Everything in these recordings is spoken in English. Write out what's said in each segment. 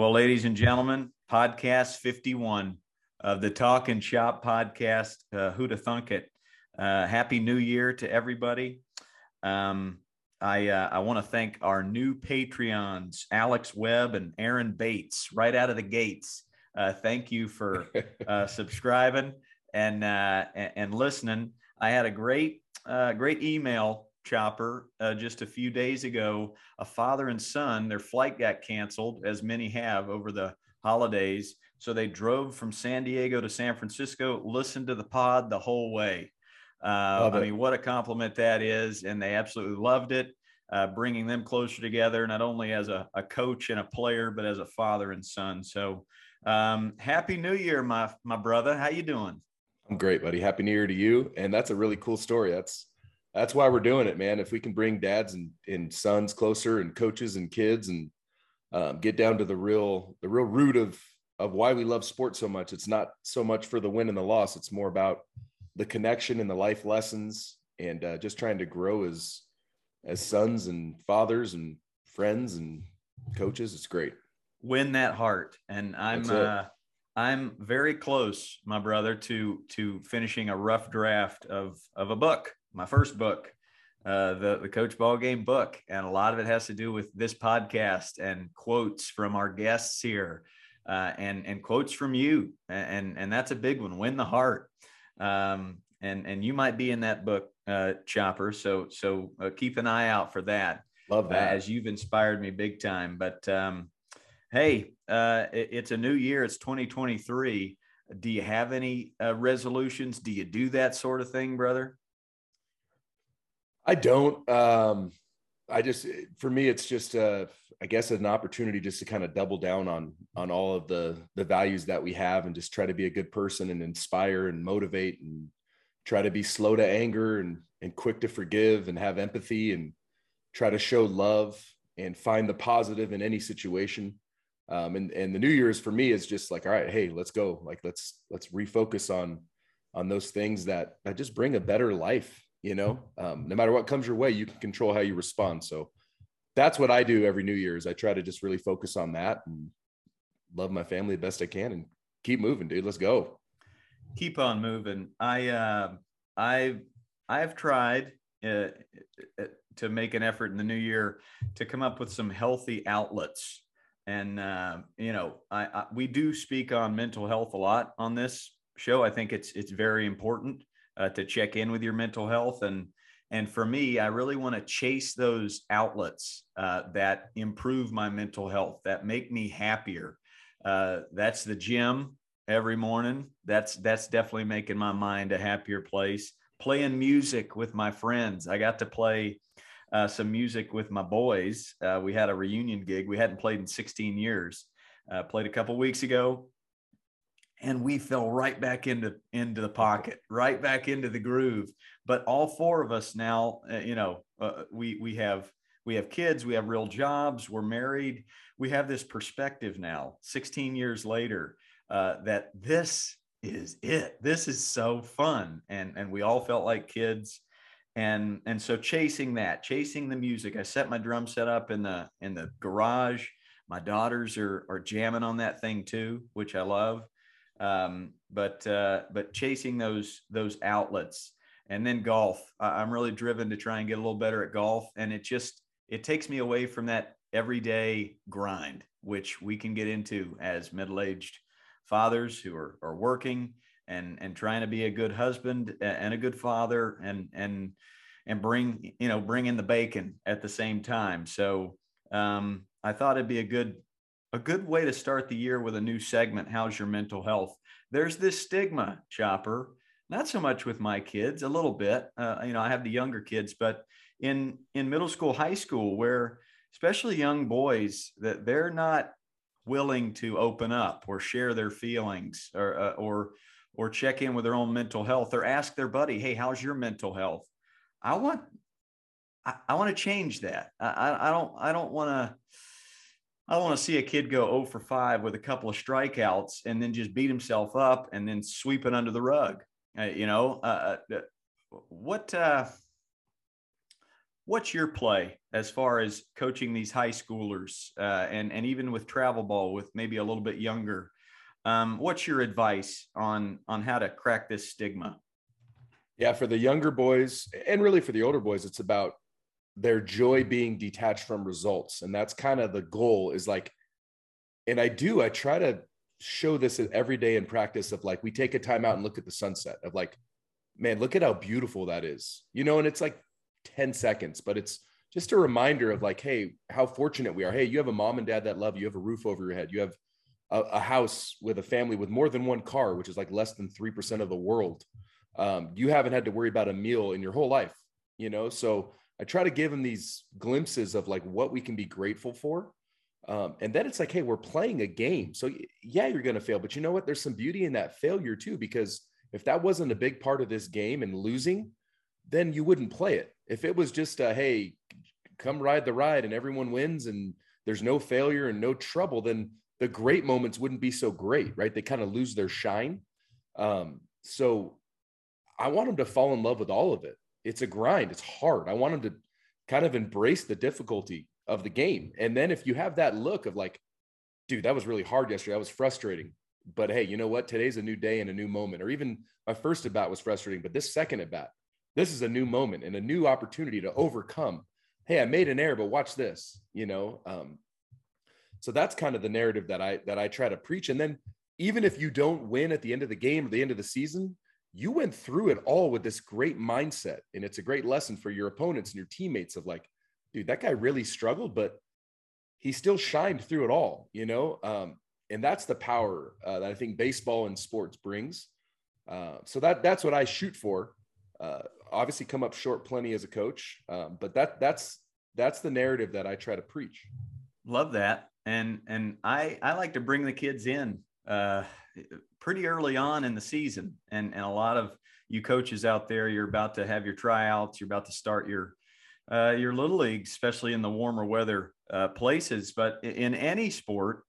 Well, ladies and gentlemen, podcast 51 of the Talk and Shop podcast. Uh, who'da thunk it? Uh, happy New Year to everybody. Um, I uh, I want to thank our new Patreons, Alex Webb and Aaron Bates, right out of the gates. Uh, thank you for uh, subscribing and, uh, and, and listening. I had a great uh, great email chopper uh, just a few days ago. A father and son, their flight got canceled, as many have over the holidays. So they drove from San Diego to San Francisco, listened to the pod the whole way. Uh, I mean, what a compliment that is. And they absolutely loved it, uh, bringing them closer together, not only as a, a, coach and a player, but as a father and son. So um, happy new year, my, my brother. How you doing? I'm great, buddy. Happy new year to you. And that's a really cool story. That's, that's why we're doing it, man. If we can bring dads and, and sons closer and coaches and kids and um, get down to the real, the real root of, of why we love sports so much. It's not so much for the win and the loss. It's more about the connection and the life lessons and uh, just trying to grow as, as sons and fathers and friends and coaches. It's great. Win that heart. And I'm, uh, I'm very close, my brother, to, to finishing a rough draft of, of a book my first book, uh, the the Coach Ballgame book, and a lot of it has to do with this podcast and quotes from our guests here, uh, and and quotes from you, and and that's a big one. Win the heart, um, and and you might be in that book, uh, Chopper. So so uh, keep an eye out for that. Love uh, that, as you've inspired me big time. But um, hey, uh, it, it's a new year. It's 2023. Do you have any resolutions? Do you do that sort of thing, brother? I don't. Um, I just, for me, it's just, uh, I guess, an opportunity just to kind of double down on on all of the the values that we have, and just try to be a good person and inspire and motivate, and try to be slow to anger and and quick to forgive and have empathy and try to show love and find the positive in any situation. Um, and and the New Year's for me is just like, all right, hey, let's go. Like let's let's refocus on on those things that that just bring a better life you know um, no matter what comes your way you can control how you respond. So that's what i do every new year's. I try to just really focus on that and love my family the best i can and keep moving dude. Let's go. Keep on moving. I uh i i've tried uh, uh, to make an effort in the new year to come up with some healthy outlets. And uh, you know I, I we do speak on mental health a lot on this show. I think it's it's very important uh, to check in with your mental health. And and for me i really want to chase those outlets uh, that improve my mental health that make me happier. Uh, that's the gym every morning. That's that's definitely making my mind a happier place. Playing music with my friends. I got to play uh, some music with my boys. Uh, we had a reunion gig. We hadn't played in 16 years. Uh, played a couple weeks ago and we fell right back into into the pocket right back into the groove. But all four of us now uh, you know uh, we we have we have kids we have real jobs we're married. We have this perspective now 16 years later uh, that this is it. This is so fun. And and we all felt like kids. And and so chasing that chasing the music i set my drum set up in the in the garage. My daughters are are jamming on that thing too which i love um, but uh, but chasing those those outlets and then golf. I'm really driven to try and get a little better at golf. And it just it takes me away from that everyday grind which we can get into as middle-aged fathers who are, are working and and trying to be a good husband and a good father and and and bring you know bring in the bacon at the same time. So um, i thought it'd be a good a good way to start the year with a new segment how's your mental health? There's this stigma chopper not so much with my kids a little bit uh, you know i have the younger kids but in in middle school high school where especially young boys that they're not willing to open up or share their feelings or uh, or or check in with their own mental health or ask their buddy hey how's your mental health? I want i, I want to change that. I, I don't i don't want to I want to see a kid go 0 for 5 with a couple of strikeouts and then just beat himself up and then sweep it under the rug. Uh, you know, uh, uh what uh, what's your play as far as coaching these high schoolers uh, and and even with travel ball with maybe a little bit younger? Um, what's your advice on on how to crack this stigma? Yeah, for the younger boys and really for the older boys, it's about their joy being detached from results, and that's kind of the goal. Is like, and I do. I try to show this every day in practice of like we take a time out and look at the sunset of like man look at how beautiful that is you know and it's like 10 seconds, but it's just a reminder of like, hey, how fortunate we are. Hey, you have a mom and dad that love you. You have a roof over your head. You have a, a house with a family with more than one car, which is like less than 3% of the world. Um, you haven't had to worry about a meal in your whole life, you know? So I try to give them these glimpses of like what we can be grateful for. Um, and then it's like, hey, we're playing a game. So yeah, you're going to fail, but you know what? There's some beauty in that failure too, because if that wasn't a big part of this game and losing, then you wouldn't play it. If it was just a, hey, come ride the ride and everyone wins and there's no failure and no trouble, then the great moments wouldn't be so great, right? They kind of lose their shine. Um, so I want them to fall in love with all of it. It's a grind, it's hard. I want them to kind of embrace the difficulty of the game. And then if you have that look of like, dude, that was really hard yesterday, that was frustrating. But hey, you know what? Today's a new day and a new moment. Or even my first at bat was frustrating, but this second at bat, this is a new moment and a new opportunity to overcome hey i made an error but watch this you know um, so that's kind of the narrative that i that i try to preach and then even if you don't win at the end of the game or the end of the season you went through it all with this great mindset and it's a great lesson for your opponents and your teammates of like dude that guy really struggled but he still shined through it all you know? Um, and that's the power uh, that i think baseball and sports brings. Uh, so that that's what i shoot for. Uh, obviously come up short plenty as a coach, um, but that that's that's the narrative that I try to preach. Love that, and and I I like to bring the kids in uh, pretty early on in the season, and and a lot of you coaches out there, you're about to have your tryouts, you're about to start your uh, your little league, especially in the warmer weather uh, places. But in any sport,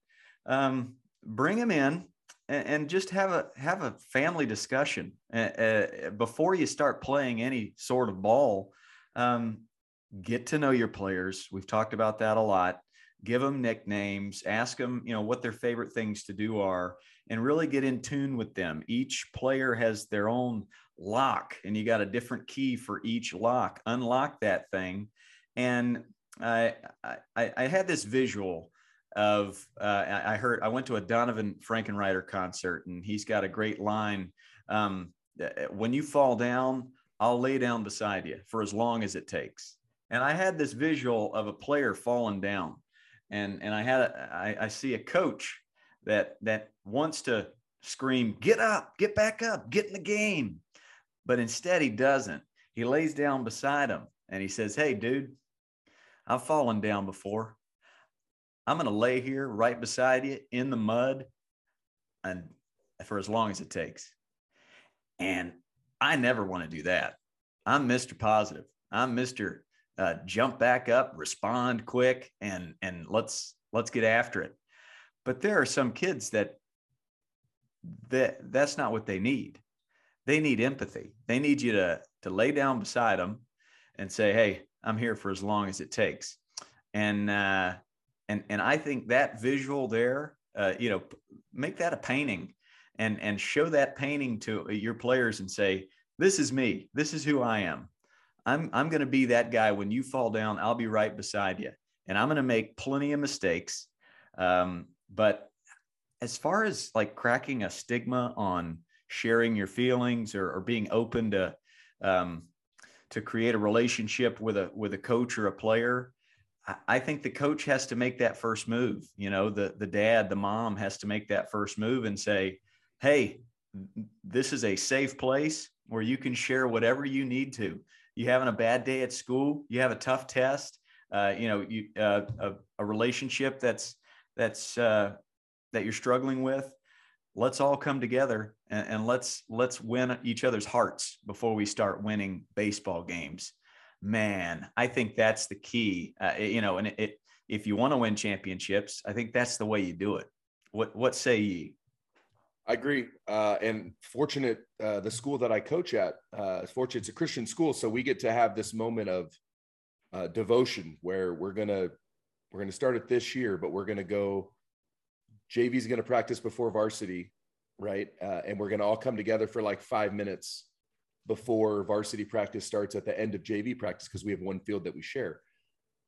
um, bring them in and, and just have a have a family discussion uh, before you start playing any sort of ball. Um, get to know your players. We've talked about that a lot. Give them nicknames. Ask them, you know, what their favorite things to do are, and really get in tune with them. Each player has their own lock, and you got a different key for each lock. Unlock that thing, and I I, I had this visual of uh, I heard I went to a Donovan Frankenreiter concert and he's got a great line. Um, when you fall down, I'll lay down beside you for as long as it takes. And I had this visual of a player falling down, and and I had a, I, I see a coach that that wants to scream, "Get up! Get back up! Get in the game!" But instead, he doesn't. He lays down beside him and he says, "Hey, dude, I've fallen down before. I'm going to lay here right beside you in the mud and for as long as it takes. And I never want to do that. I'm Mr. Positive. I'm Mr. Uh, jump back up, respond quick, and and let's let's get after it. But there are some kids that that that's not what they need. They need empathy. They need you to to lay down beside them and say, "Hey, I'm here for as long as it takes." And uh, and and I think that visual there, uh, you know, make that a painting, and and show that painting to your players and say, this is me, this is who I am. I'm I'm going to be that guy when you fall down. I'll be right beside you, and I'm going to make plenty of mistakes. Um, but as far as like cracking a stigma on sharing your feelings or, or being open to um, to create a relationship with a with a coach or a player I think the coach has to make that first move. You know, the the dad, the mom has to make that first move and say, "Hey, this is a safe place where you can share whatever you need to. You having a bad day at school, you have a tough test, uh, you know, you uh, a, a, relationship that's that's uh, that you're struggling with. Let's all come together and, and let's let's win each other's hearts before we start winning baseball games." man, I think that's the key. Uh, you know, and it, it, if you want to win championships, I think that's the way you do it. What what say ye? I agree. Uh, and fortunate, uh, the school that I coach at, uh, fortunate it's a Christian school, so we get to have this moment of uh, devotion where we're gonna we're gonna start it this year, but we're gonna go. JV's gonna practice before varsity, right? Uh, and we're gonna all come together for like five minutes before varsity practice starts at the end of JV practice because we have one field that we share.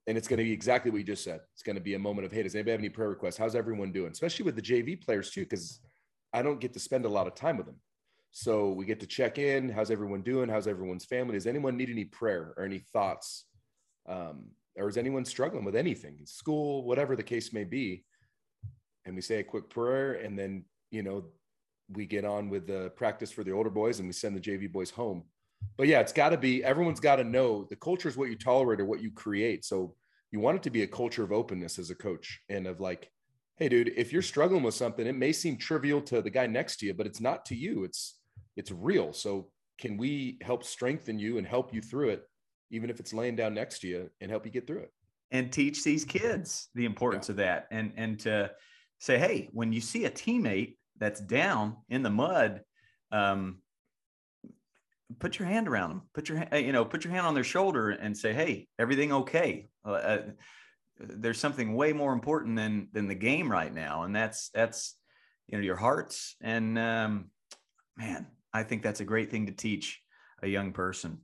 And it's going to be exactly what you just said. It's going to be a moment of, hey, does anybody have any prayer requests? How's everyone doing? Especially with the JV players too, because I don't get to spend a lot of time with them. So we get to check in. How's everyone doing? How's everyone's family? Does anyone need any prayer or any thoughts? Um, or is anyone struggling with anything school, whatever the case may be? And we say a quick prayer, and then you know we get on with the practice for the older boys, and we send the JV boys home. But yeah, it's got to be. Everyone's got to know the culture is what you tolerate or what you create. So you want it to be a culture of openness as a coach and of like, hey, dude, if you're struggling with something, it may seem trivial to the guy next to you, but it's not to you. It's it's real. So can we help strengthen you and help you through it, even if it's laying down next to you and help you get through it? And teach these kids the importance yeah. of that and and to say, hey, when you see a teammate that's down in the mud, um, put your hand around them, put your you know, put your hand on their shoulder and say, hey, everything okay? Uh, uh, there's something way more important than than the game right now, and that's that's you know your hearts and um, man, I think that's a great thing to teach a young person.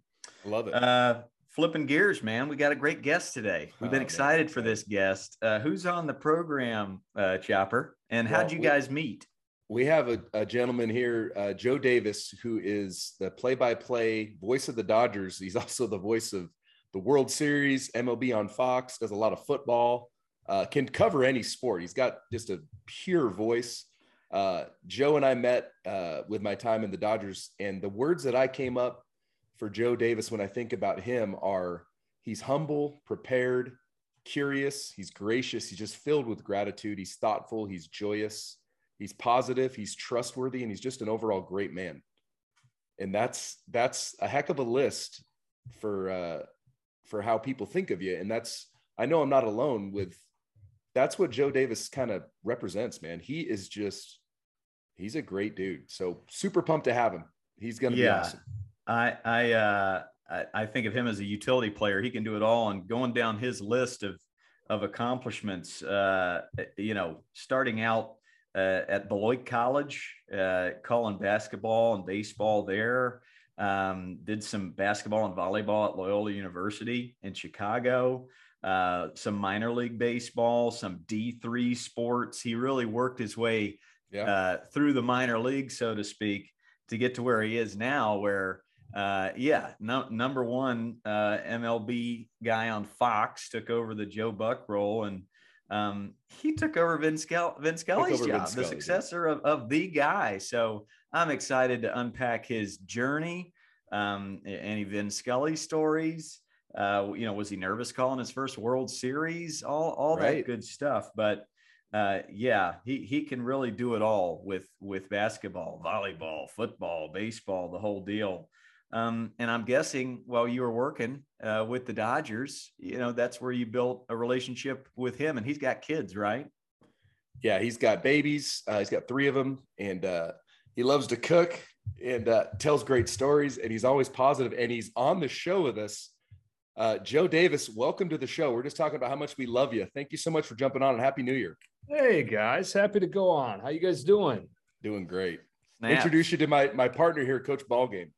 I love it. Uh, flipping gears, man. We got a great guest today. We've been oh, excited man. for this guest. Uh, who's on the program, uh, Chopper? And well, how'd you guys meet? We have a, a gentleman here, uh, Joe Davis, who is the play-by-play voice of the Dodgers. He's also the voice of the World Series, MLB on Fox. Does a lot of football. Uh, can cover any sport. He's got just a pure voice. Uh, Joe and I met uh, with my time in the Dodgers, and the words that I came up for Joe Davis when I think about him are he's humble, prepared, curious, he's gracious, he's just filled with gratitude, he's thoughtful, he's joyous, he's positive, he's trustworthy, and he's just an overall great man. And that's that's a heck of a list for uh, for how people think of you. And that's I know I'm not alone with that's what Joe Davis kind of represents, man. He is just he's a great dude. So super pumped to have him. He's going to yeah, be awesome. I, I, uh, I, I think of him as a utility player. He can do it all. And going down his list of, of accomplishments, uh, you know, starting out uh, at Beloit College, uh, calling basketball and baseball there. Um, did some basketball and volleyball at Loyola University in Chicago. Uh, some minor league baseball, some D3 sports. He really worked his way yeah. uh, through the minor league, so to speak, to get to where he is now, where uh, yeah, no, number one uh, MLB guy on Fox took over the Joe Buck role, and um, he took over Vince, Skel- Vin Scully's job, Vince the successor of, of the guy. So I'm excited to unpack his journey, um, any Vin Scully stories. Uh, you know, was he nervous calling his first World Series? All all right. that good stuff. But uh, yeah, he he can really do it all with with basketball, volleyball, football, baseball, the whole deal. Um, and I'm guessing while you were working uh, with the Dodgers, you know that's where you built a relationship with him, and he's got kids, right? Yeah, he's got babies. Uh, he's got three of them, and uh, he loves to cook and uh, tells great stories, and he's always positive. And he's on the show with us uh, Joe Davis, welcome to the show. We're just talking about how much we love you. Thank you so much for jumping on and happy new year. Hey guys, happy to go on. How you guys doing? Doing great. Snap. Introduce you to my my partner here, Coach Ballgame.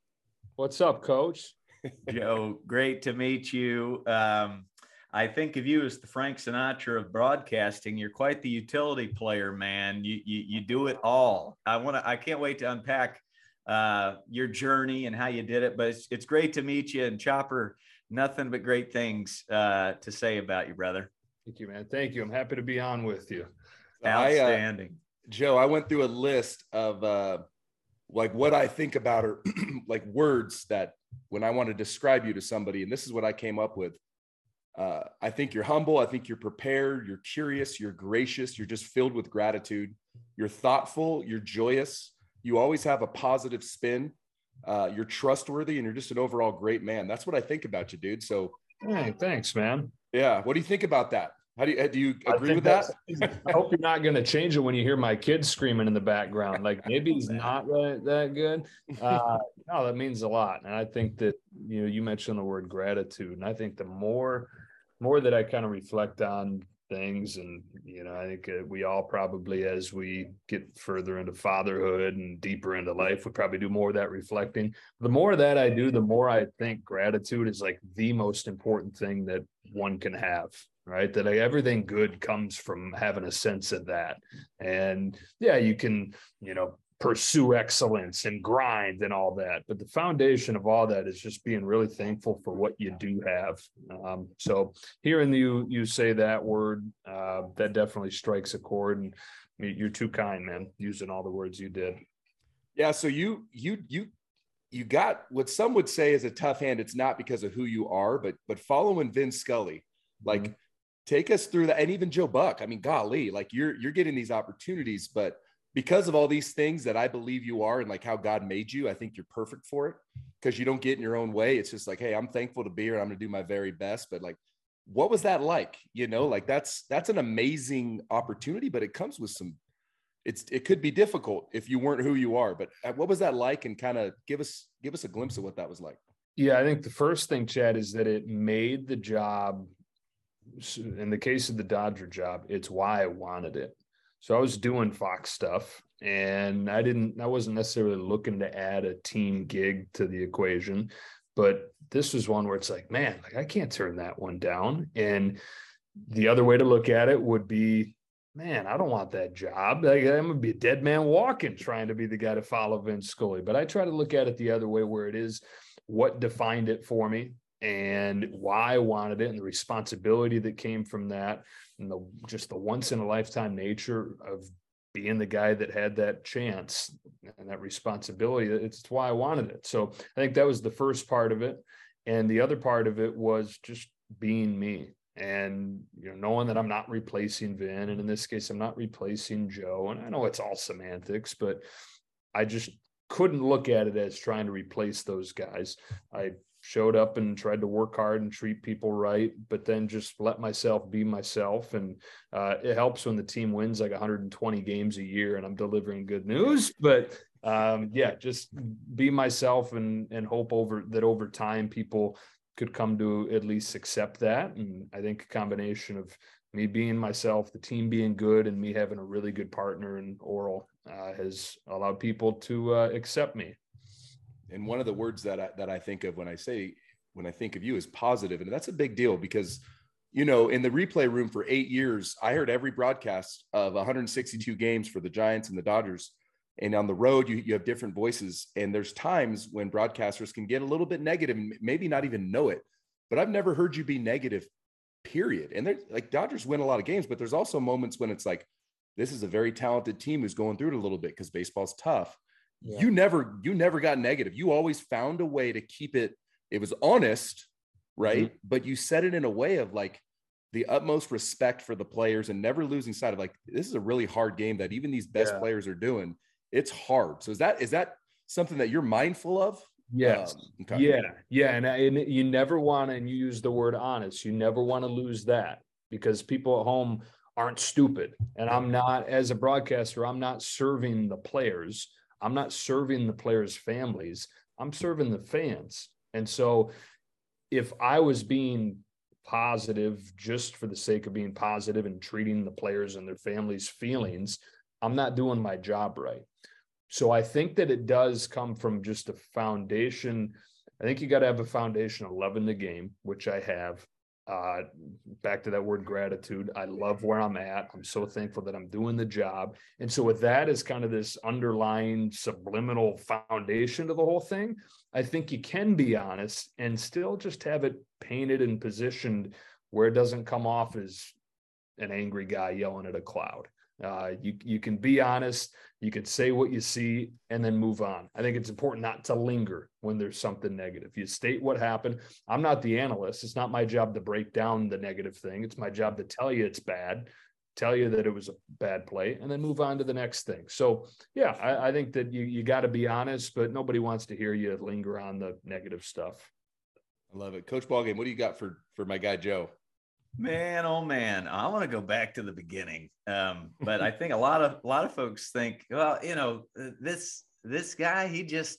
What's up, Coach? Joe, great to meet you. Um, I think of you as the Frank Sinatra of broadcasting. You're quite the utility player, man. You you, you do it all. I want to. I can't wait to unpack uh, your journey and how you did it. But it's it's great to meet you. And Chopper, nothing but great things uh, to say about you, brother. Thank you, man. Thank you. I'm happy to be on with you. Outstanding. I, uh, Joe, I went through a list of uh, like what I think about are like words that when I want to describe you to somebody, and this is what I came up with. Uh, I think you're humble. I think you're prepared. You're curious. You're gracious. You're just filled with gratitude. You're thoughtful. You're joyous. You always have a positive spin uh, you're trustworthy and you're just an overall great man. That's what I think about you, dude. So, hey, thanks, man. Yeah. What do you think about that? How do you do you agree with that? I hope you're not going to change it when you hear my kids screaming in the background. Like maybe he's not that, that good. Uh, no, that means a lot. And I think that you know you mentioned the word gratitude, and I think the more more that I kind of reflect on things and you know i think uh, we all probably as we get further into fatherhood and deeper into life we probably do more of that reflecting the more that i do the more i think gratitude is like the most important thing that one can have right that like, everything good comes from having a sense of that and yeah you can you know pursue excellence and grind and all that. But the foundation of all that is just being really thankful for what you do have. Um, so hearing you you say that word, uh, that definitely strikes a chord. And you're too kind, man, using all the words you did. Yeah. So you you you you got what some would say is a tough hand. It's not because of who you are, but but following Vin Scully, like. Mm-hmm. Take us through that, and even Joe Buck. I mean, golly, like you're you're getting these opportunities, but because of all these things that I believe you are and like how God made you, I think you're perfect for it because you don't get in your own way. It's just like, hey, I'm thankful to be here. I'm going to do my very best. But like, what was that like? You know, like that's that's an amazing opportunity, but it comes with some. It's it could be difficult if you weren't who you are. But uh, what was that like? And kind of give us give us a glimpse of what that was like. Yeah, I think the first thing, Chad, is that it made the job. In the case of the Dodger job, it's why I wanted it so I was doing Fox stuff and I didn't, I wasn't necessarily looking to add a team gig to the equation, but this was one where it's like, man, like I can't turn that one down. And the other way to look at it would be, man, I don't want that job. Like, I'm gonna be a dead man walking trying to be the guy to follow Vin Scully. But I try to look at it the other way, where it is what defined it for me and why I wanted it and the responsibility that came from that and the just the once in a lifetime nature of being the guy that had that chance and that responsibility it's why i wanted it. So i think that was the first part of it. And the other part of it was just being me and you know knowing that i'm not replacing vin. And in this case i'm not replacing joe. And i know it's all semantics but i just couldn't look at it as trying to replace those guys. I showed up and tried to work hard and treat people right, but then just let myself be myself. And uh, it helps when the team wins like 120 games a year and I'm delivering good news. But um, yeah, just be myself and and hope over that over time people could come to at least accept that. And I think a combination of me being myself, the team being good, and me having a really good partner in Orel uh, has allowed people to uh, accept me and one of the words that I, that I think of when I say when I think of you is positive, and that's a big deal because you know in the replay room for eight years, I heard every broadcast of 162 games for the Giants and the Dodgers. And on the road, you, you have different voices. And there's times when broadcasters can get a little bit negative and maybe not even know it. But I've never heard you be negative, period. And there's like Dodgers win a lot of games, but there's also moments when it's like, this is a very talented team who's going through it a little bit because baseball's tough yeah. you never you never got negative. You always found a way to keep it it was honest right? Mm-hmm. but you said it in a way of like the utmost respect for the players and never losing sight of like this is a really hard game that even these best yeah. players are doing. It's hard. So is that is that something that you're mindful of? Yes. Um, okay. yeah. Yeah. And, and you never want to and you use the word honest you never want to lose that because people at home aren't stupid. And i'm not as a broadcaster i'm not serving the players I'm not serving the players' families, I'm serving the fans. And so if I was being positive just for the sake of being positive and treating the players and their families' feelings, I'm not doing my job right. So I think that it does come from just a foundation. I think you got to have a foundation of loving the game, which I have uh, back to that word gratitude. I love where I'm at. I'm so thankful that I'm doing the job. And so, with that as kind of this underlying subliminal foundation to the whole thing, I think you can be honest and still just have it painted and positioned where it doesn't come off as an angry guy yelling at a cloud. Uh, you you can be honest. You can say what you see and then move on. I think it's important not to linger when there's something negative. You state what happened. I'm not the analyst. It's not my job to break down the negative thing. It's my job to tell you it's bad, tell you that it was a bad play, and then move on to the next thing. So yeah, I, I think that you you got to be honest, but nobody wants to hear you linger on the negative stuff. I love it, Coach Ballgame. What do you got for for my guy Joe? Man, oh man, I want to go back to the beginning. Um, but I think a lot of a lot of folks think, well, you know, this this guy, he just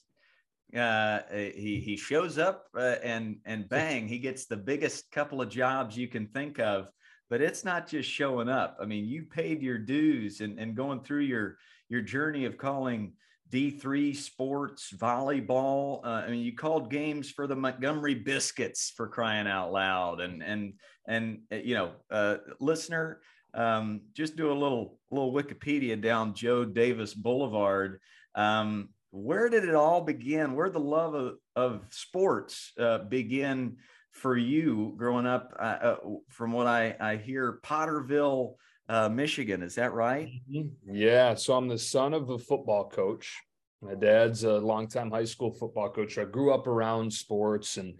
uh, he he shows up uh, and and bang, he gets the biggest couple of jobs you can think of. But it's not just showing up. I mean, you paid your dues and, and going through your your journey of calling D3 sports, volleyball. Uh, I mean, you called games for the Montgomery Biscuits for crying out loud. And, and, and, uh, you know, uh, listener, um, just do a little, little Wikipedia down Joe Davis Boulevard. Um, where did it all begin? Where the love of, of sports uh, begin for you growing up? Uh, uh, from what I, I hear, Potterville, uh, Michigan. Is that right? Mm-hmm. Yeah. So I'm the son of a football coach. My dad's a longtime high school football coach. I grew up around sports and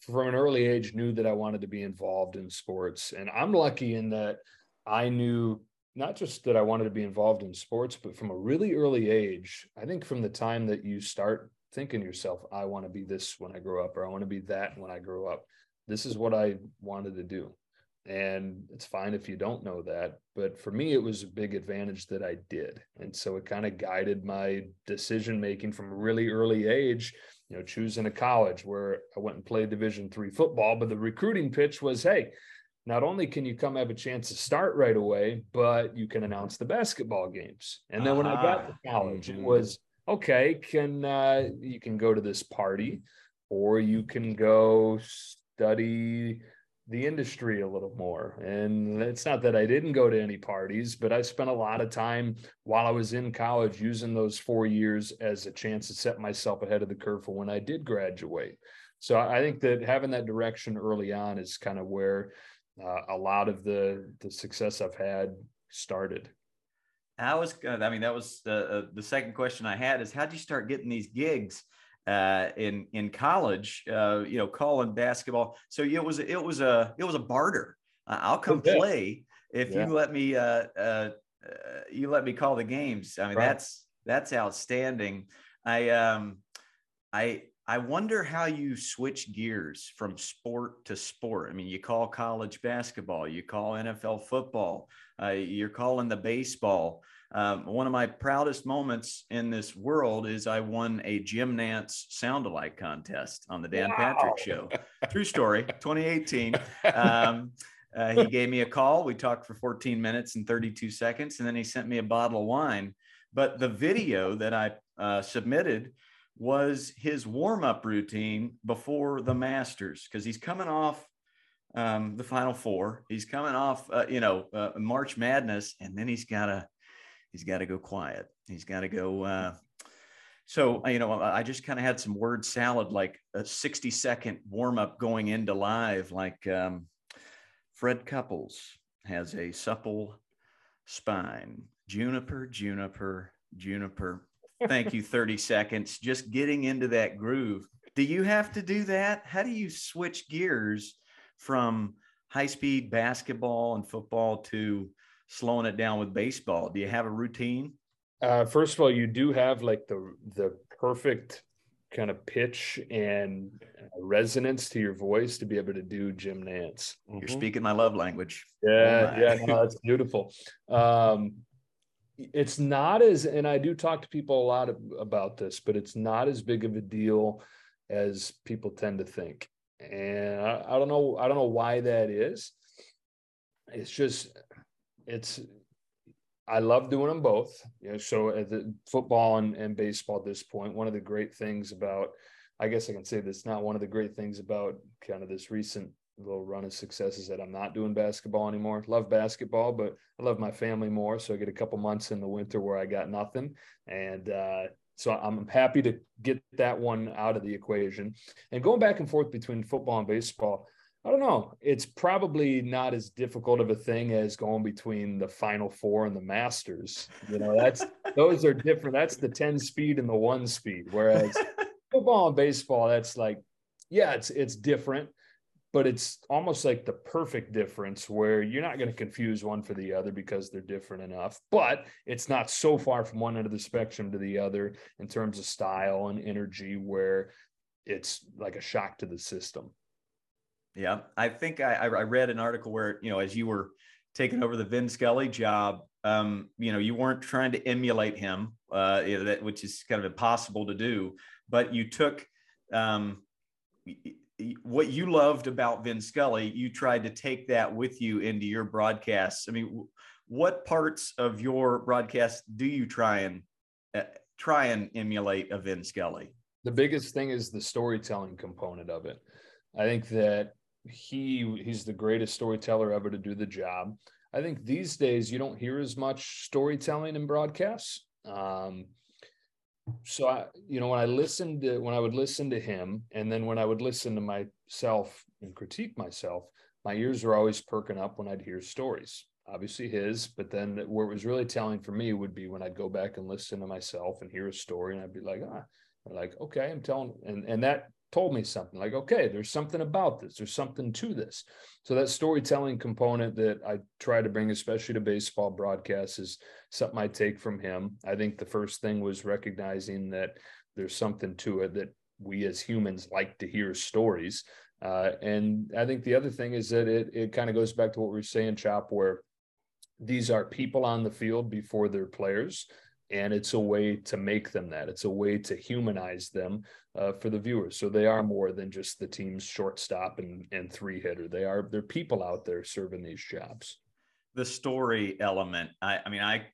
from an early age knew that I wanted to be involved in sports. And I'm lucky in that I knew not just that I wanted to be involved in sports, but from a really early age, I think from the time that you start thinking yourself, I want to be this when I grow up, or I want to be that when I grow up. This is what I wanted to do and it's fine if you don't know that but for me it was a big advantage that i did and so it kind of guided my decision making from a really early age you know choosing a college where i went and played division three football but the recruiting pitch was hey not only can you come have a chance to start right away but you can announce the basketball games and then uh-huh. when i got to college it mm-hmm. was okay can uh, you can go to this party or you can go study the industry a little more. And it's not that I didn't go to any parties, but I spent a lot of time while I was in college using those four years as a chance to set myself ahead of the curve for when I did graduate. So I think that having that direction early on is kind of where uh, a lot of the the success I've had started. How was I mean that was the uh, the second question I had is how did you start getting these gigs? Uh, in in college, uh, you know, calling basketball. So it was it was a it was a barter. Uh, I'll come yeah. play if yeah. you let me uh, uh, uh, you let me call the games. I mean, right. that's that's outstanding. I um I I wonder how you switch gears from sport to sport. I mean, you call college basketball, you call NFL football, uh, you're calling the baseball. Um, one of my proudest moments in this world is I won a Jim Nantz sound alike contest on the Dan wow. Patrick Show. True story, 2018. Um, uh, he gave me a call. We talked for 14 minutes and 32 seconds, and then he sent me a bottle of wine. But the video that I uh, submitted was his warm up routine before the Masters because he's coming off um, the Final Four. He's coming off, uh, you know, uh, March Madness, and then he's got to he's got to go quiet. He's got to go. Uh, so you know, I just kind of had some word salad, like a sixty second warm up going into live, like um, Fred Couples has a supple spine. Juniper, juniper, juniper. Thank you. 30 seconds. Just getting into that groove. Do you have to do that? How do you switch gears from high speed basketball and football to slowing it down with baseball? Do you have a routine? Uh, first of all, you do have like the the perfect kind of pitch and resonance to your voice to be able to do Jim Nantz. You're mm-hmm. speaking my love language. Yeah, oh yeah, no, that's beautiful. Um, it's not as, and I do talk to people a lot of, about this, but it's not as big of a deal as people tend to think. And I, I don't know, I don't know why that is. It's just it's I love doing them both. You know, so at the football and, and baseball at this point, one of the great things about, I guess I can say this, not one of the great things about kind of this recent little run of success is that I'm not doing basketball anymore. Love basketball, but I love my family more. So I get a couple months in the winter where I got nothing. And uh, so I'm happy to get that one out of the equation. And going back and forth between football and baseball, I don't know. It's probably not as difficult of a thing as going between the final four and the masters. You know, that's those are different. That's the 10 speed and the one speed. Whereas football and baseball, that's like, yeah, it's it's different, but it's almost like the perfect difference where you're not going to confuse one for the other because they're different enough. But it's not so far from one end of the spectrum to the other in terms of style and energy where it's like a shock to the system. Yeah, I think I, I read an article where you know as you were taking over the Vin Scully job, um, you know you weren't trying to emulate him, uh, that which is kind of impossible to do, but you took um, what you loved about Vin Scully, you tried to take that with you into your broadcasts. I mean, what parts of your broadcast do you try and uh, try and emulate a Vin Scully? The biggest thing is the storytelling component of it. I think that he he's the greatest storyteller ever to do the job. I think these days you don't hear as much storytelling in broadcasts. Um, so I, you know, when I listened to when I would listen to him, and then when I would listen to myself and critique myself, my ears were always perking up when I'd hear stories. Obviously his, but then where it was really telling for me would be when I'd go back and listen to myself and hear a story, and I'd be like, ah, like okay, I'm telling, and and that told me something like okay there's something about this. There's something to this. So that storytelling component that i try to bring especially to baseball broadcasts is something i take from him. I think the first thing was recognizing that there's something to it that we as humans like to hear stories. Uh, and i think the other thing is that it, it kind of goes back to what we were saying chop where these are people on the field before they're players and it's a way to make them that. It's a way to humanize them uh, for the viewers. So they are more than just the team's shortstop and, and three hitter they are they're people out there serving these jobs. The story element. I, I mean i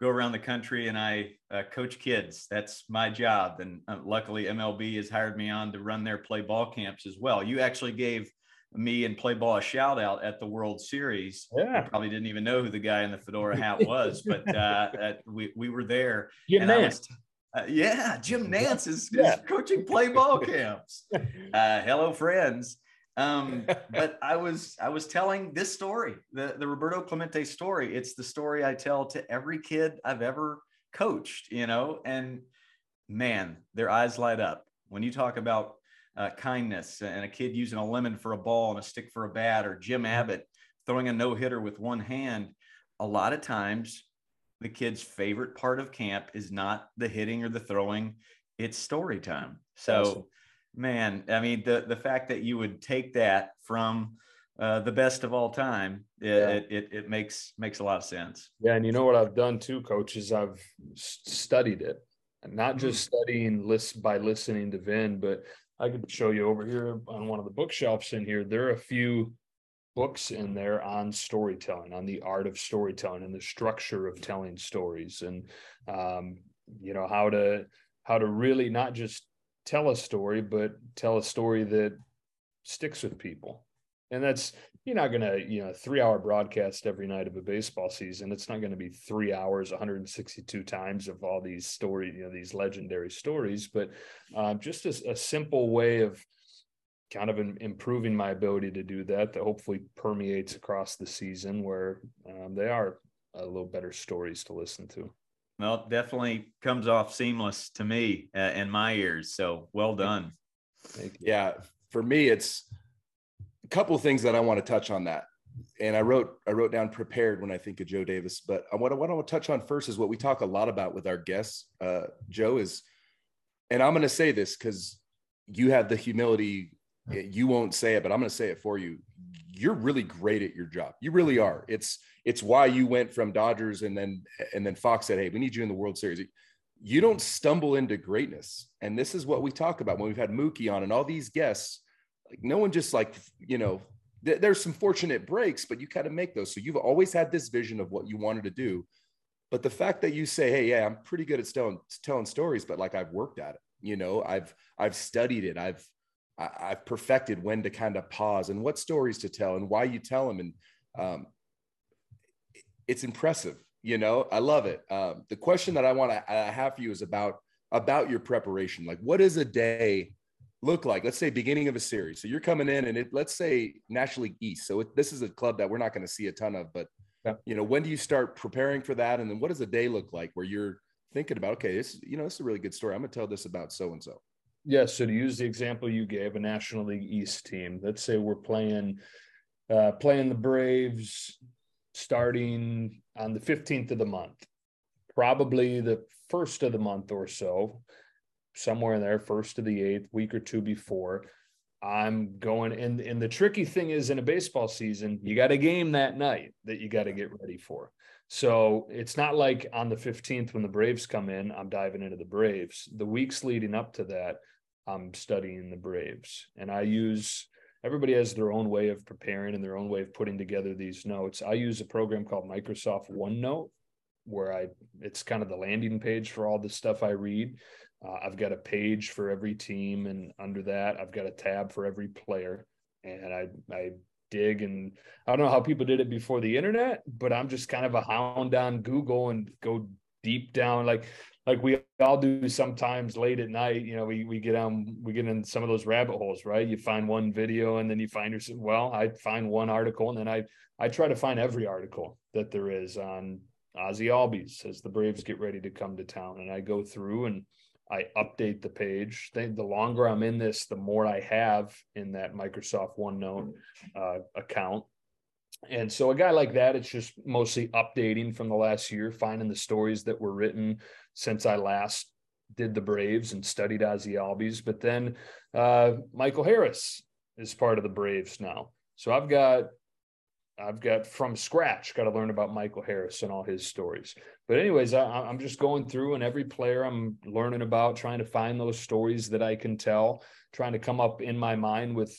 go around the country and i uh, coach kids. That's my job. And uh, luckily mlb has hired me on to run their play ball camps as well. You actually gave me and play ball a shout out at the World Series. Yeah. I probably didn't even know who the guy in the fedora hat was, but uh, at, we, we were there. Jim Nantz. Uh, yeah, Jim Nantz is, yeah. is coaching play ball camps. Uh, hello, friends. Um, but I was I was telling this story, the the Roberto Clemente story. It's the story I tell to every kid I've ever coached, you know, and man, their eyes light up when you talk about uh, kindness and a kid using a lemon for a ball and a stick for a bat, or Jim mm-hmm. Abbott throwing a no hitter with one hand. A lot of times, the kid's favorite part of camp is not the hitting or the throwing, it's story time. So, awesome. man, I mean, the, the fact that you would take that from uh, the best of all time, it, yeah. it, it, it, makes makes a lot of sense. Yeah, and you know what I've done too, coach, is I've studied it, not just mm-hmm. studying list by listening to Vin, but I could show you over here on one of the bookshelves in here. There are a few books in there on storytelling, on the art of storytelling and the structure of telling stories, and um, you know how to how to really not just tell a story, but tell a story that sticks with people. And that's you're not going to, you know, three hour broadcast every night of a baseball season. It's not going to be three hours, 162 times of all these stories, you know, these legendary stories, but uh, just a, a, simple way of kind of improving my ability to do that, that hopefully permeates across the season where um, they are a little better stories to listen to. Well, definitely comes off seamless to me uh, in my ears. So well done. Yeah. For me, it's, a couple things that I want to touch on that. And I wrote I wrote down prepared when I think of Joe Davis. But what I want to touch on first is what we talk a lot about with our guests. Uh, Joe is, and I'm going to say this because you have the humility. You won't say it, but I'm going to say it for you. You're really great at your job. You really are. It's it's why you went from Dodgers and then and then Fox said, "Hey, we need you in the World Series." You don't stumble into greatness, and this is what we talk about when we've had Mookie on and all these guests like no one just like you know th- there's some fortunate breaks but you kind of make those. So you've always had this vision of what you wanted to do. But the fact that you say hey yeah i'm pretty good at telling telling stories but like i've worked at it you know? I've i've studied it. I've i've perfected when to kind of pause and what stories to tell and why you tell them and um, it's impressive you know? I love it. Um, the question that i want to have for you is about about your preparation. Like what is a day look like? Let's say beginning of a series. So you're coming in and it, let's say National League East. So it, this is a club that we're not going to see a ton of, but yeah. you know, when do you start preparing for that? And then what does a day look like where you're thinking about, okay, this, you know, this is a really good story. I'm going to tell this about so-and-so. Yeah. So to use the example you gave, a National League East team, let's say we're playing, uh, playing the Braves starting on the 15th of the month, probably the first of the month or so somewhere in there, first to the eighth, week or two before, I'm going and and the tricky thing is in a baseball season, you got a game that night that you got to get ready for. So it's not like on the 15th when the Braves come in, I'm diving into the Braves. The weeks leading up to that, I'm studying the Braves. And I use everybody has their own way of preparing and their own way of putting together these notes. I use a program called Microsoft OneNote where I it's kind of the landing page for all the stuff I read. Uh, I've got a page for every team, and under that, I've got a tab for every player. And I I dig and I don't know how people did it before the internet, but I'm just kind of a hound on Google and go deep down. Like like we all do sometimes late at night you know we we get on we get in some of those rabbit holes right? You find one video and then you find yourself well i find one article and then i i try to find every article that there is on ozzy albies as the braves get ready to come to town. And i go through and I update the page. The, the longer I'm in this, the more I have in that Microsoft OneNote uh, account. And so a guy like that, it's just mostly updating from the last year, finding the stories that were written since I last did the Braves and studied Ozzy Albies. But then uh, Michael Harris is part of the Braves now. So I've got I've got from scratch got to learn about Michael Harris and all his stories. But anyways, I, am just going through and every player I'm learning about, trying to find those stories that I can tell, trying to come up in my mind with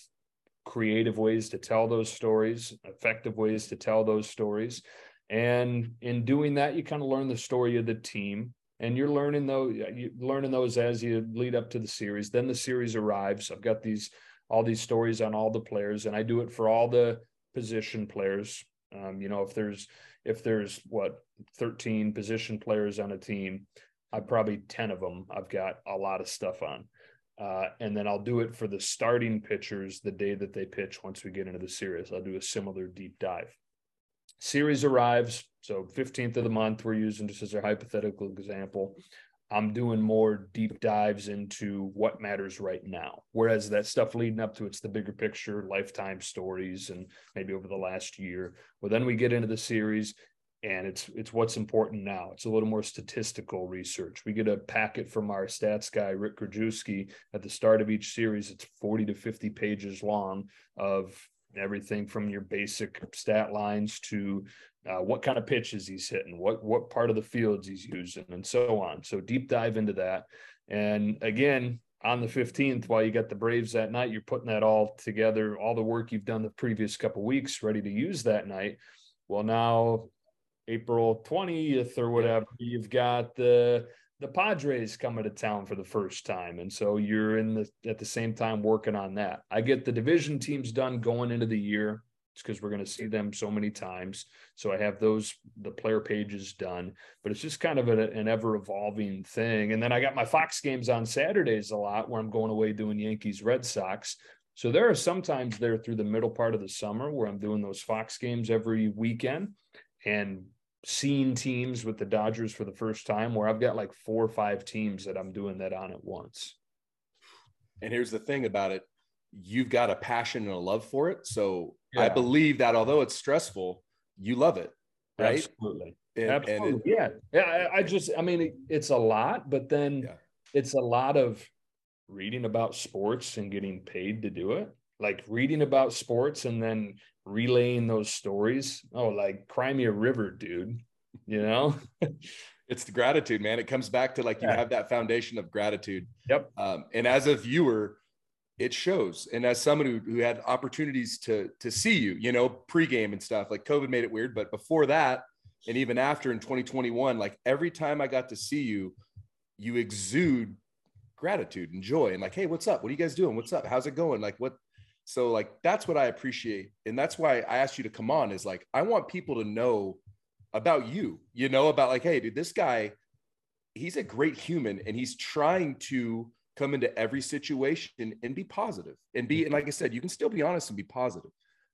creative ways to tell those stories, effective ways to tell those stories. And in doing that, you kind of learn the story of the team and you're learning those you learning those as you lead up to the series. Then the series arrives. I've got these all these stories on all the players and I do it for all the position players. Um, you know, if there's if there's what 13 position players on a team, I probably 10 of them I've got a lot of stuff on. Uh, and then I'll do it for the starting pitchers the day that they pitch once we get into the series. I'll do a similar deep dive. Series arrives, so 15th of the month, we're using just as a hypothetical example. I'm doing more deep dives into what matters right now. Whereas that stuff leading up to it's the bigger picture, lifetime stories, and maybe over the last year. Well, then we get into the series and it's it's what's important now. It's a little more statistical research. We get a packet from our stats guy, Rick Grajewski, at the start of each series. It's 40 to 50 pages long of everything from your basic stat lines to uh, what kind of pitches he's hitting, what what part of the fields he's using, and so on. So deep dive into that. And again, on the 15th, while you got the Braves that night, you're putting that all together, all the work you've done the previous couple weeks, ready to use that night. Well, now April 20th or whatever, you've got the the Padres coming to town for the first time. And so you're in the at the same time working on that. I get the division teams done going into the year because we're going to see them so many times. So I have those the player pages done, but it's just kind of a, an ever evolving thing. And then I got my Fox games on Saturdays a lot where I'm going away doing Yankees Red Sox. So there are sometimes there through the middle part of the summer where I'm doing those Fox games every weekend and seeing teams with the Dodgers for the first time where I've got like four or five teams that I'm doing that on at once. And here's the thing about it you've got a passion and a love for it. So yeah. I believe that although it's stressful, you love it. Right. Absolutely. And, Absolutely. And it, yeah. Yeah. I, I, just, I mean, it's a lot, but then yeah. it's a lot of reading about sports and getting paid to do it. Like reading about sports and then relaying those stories. Oh, like Crimea river, dude. You know? it's the gratitude, man. It comes back to like you yeah. have that foundation of gratitude. Yep. Um, and as a viewer, it shows. And as someone who, who had opportunities to to see you, you know, pregame and stuff, like COVID made it weird, but before that, and even after in 2021, like every time I got to see you, you exude gratitude and joy and like, hey, what's up? What are you guys doing? What's up? How's it going? Like what so like that's what I appreciate. And that's why I asked you to come on is like I want people to know about you, you know, about like, hey, dude, this guy, he's a great human and he's trying to come into every situation and be positive and be and like i said you can still be honest and be positive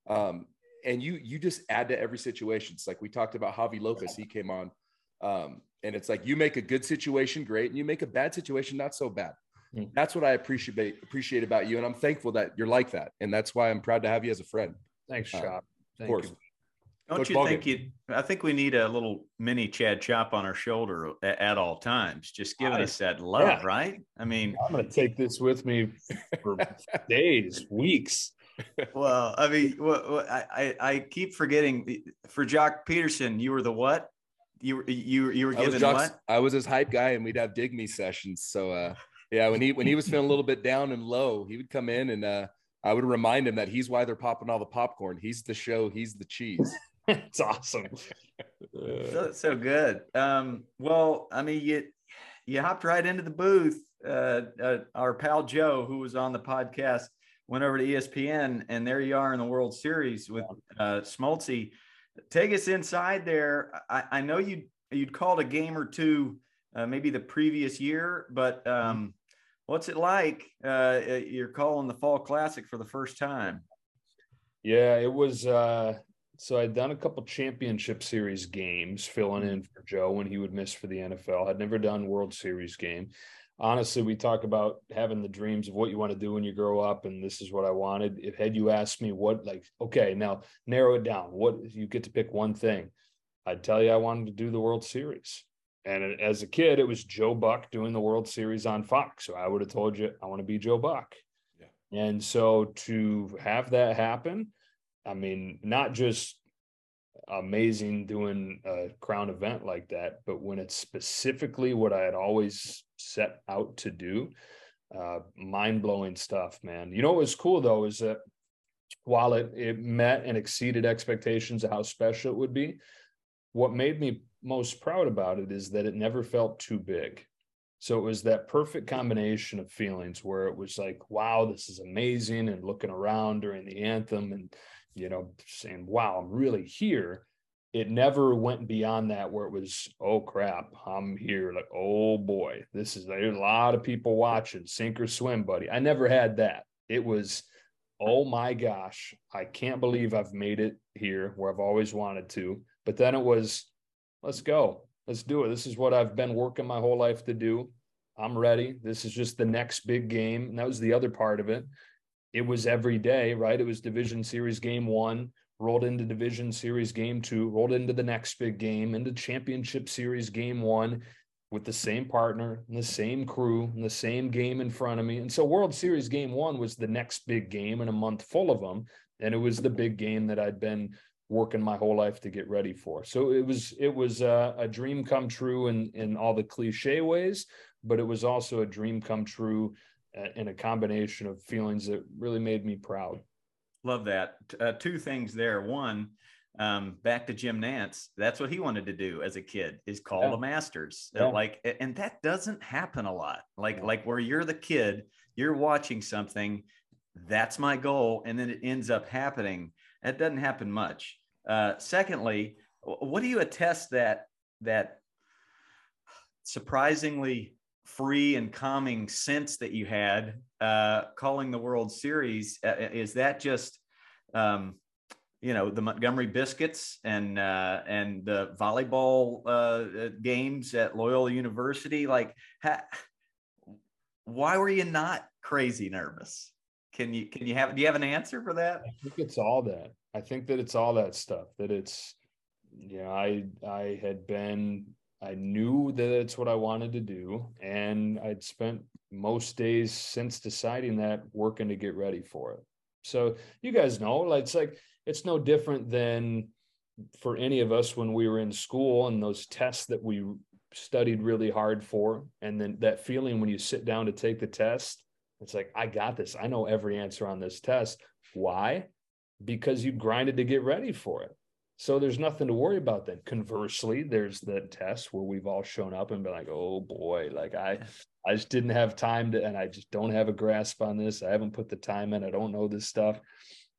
um, and you you just add to every situation it's like we talked about javi lopez he came on um, and it's like you make a good situation great and you make a bad situation not so bad mm. that's what i appreciate appreciate about you and i'm thankful that you're like that and that's why i'm proud to have you as a friend thanks. Uh, of course you. Don't you think you? I think we need a little mini Chad Chop on our shoulder at, at all times, just giving I, us that love, yeah. right? I mean, I'm going to take this with me for days, weeks. Well, I mean, well, I I keep forgetting. For Joc Pederson, you were the what? You were you you were given I what? I was his hype guy, and we'd have dig me sessions. So, uh, yeah, when he when he was feeling a little bit down and low, he would come in and uh, I would remind him that he's why they're popping all the popcorn. He's the show. He's the cheese. it's awesome. so, so good. Um, well, I mean, you you hopped right into the booth. Uh, uh, our pal Joe, who was on the podcast, went over to ESPN, and there you are in the World Series with uh, Smoltzy. Take us inside there. I, I know you you'd called a game or two, uh, maybe the previous year, but um, what's it like? Uh, you're calling the Fall Classic for the first time. Yeah, it was. Uh, so I'd done a couple championship series games filling in mm-hmm. for Joe when he would miss for the NFL. I'd never done World Series game. Honestly, we talk about having the dreams of what you want to do when you grow up, and this is what I wanted. If had you asked me what, like, okay, now narrow it down. What you get to pick one thing, I'd tell you I wanted to do the World Series. And as a kid, it was Joe Buck doing the World Series on Fox. So I would have told you I want to be Joe Buck. Yeah. And so to have that happen, I mean, not just amazing doing a crown event like that, but when it's specifically what I had always set out to do, uh, mind blowing stuff, man. You know what was cool though is that while it it met and exceeded expectations of how special it would be, what made me most proud about it is that it never felt too big. So it was that perfect combination of feelings where it was like, wow, this is amazing, and looking around during the anthem and you know, saying, wow, I'm really here. It never went beyond that where it was, oh crap, I'm here. Like, oh boy, this is there's a lot of people watching, sink or swim, buddy. I never had that. It was, oh my gosh, I can't believe I've made it here where I've always wanted to. But then it was, let's go. Let's do it. This is what I've been working my whole life to do. I'm ready. This is just the next big game. And that was the other part of it it was every day, right? It was division series game one, rolled into division series game two, rolled into the next big game, into championship series game one with the same partner and the same crew and the same game in front of me. And so World Series game one was the next big game in a month full of them. And it was the big game that I'd been working my whole life to get ready for. So it was it was a, a dream come true in in all the cliche ways, but it was also a dream come true in a combination of feelings that really made me proud. Love that. Uh, two things there. One, um, back to Jim Nantz. That's what he wanted to do as a kid is call yeah. the masters. Uh, yeah. Like, and that doesn't happen a lot. Like, yeah. like where you're the kid, you're watching something. That's my goal, and then it ends up happening. That doesn't happen much. Uh, secondly, what do you attest that that surprisingly free and calming sense that you had uh, calling the World Series. Uh, is that just, um, you know, the Montgomery Biscuits and uh, and the volleyball uh, games at Loyola University? Like, ha- why were you not crazy nervous? Can you can you have do you have an answer for that? I think it's all that. I think that it's all that stuff. That it's you know, I I had been I knew that it's what I wanted to do. And I'd spent most days since deciding that working to get ready for it. So you guys know, like, it's like, it's no different than for any of us when we were in school and those tests that we studied really hard for. And then that feeling when you sit down to take the test, it's like, I got this. I know every answer on this test. Why? Because you grinded to get ready for it. So there's nothing to worry about then. Conversely, there's the test where we've all shown up and been like, oh boy, like I I just didn't have time to and I just don't have a grasp on this. I haven't put the time in. I don't know this stuff.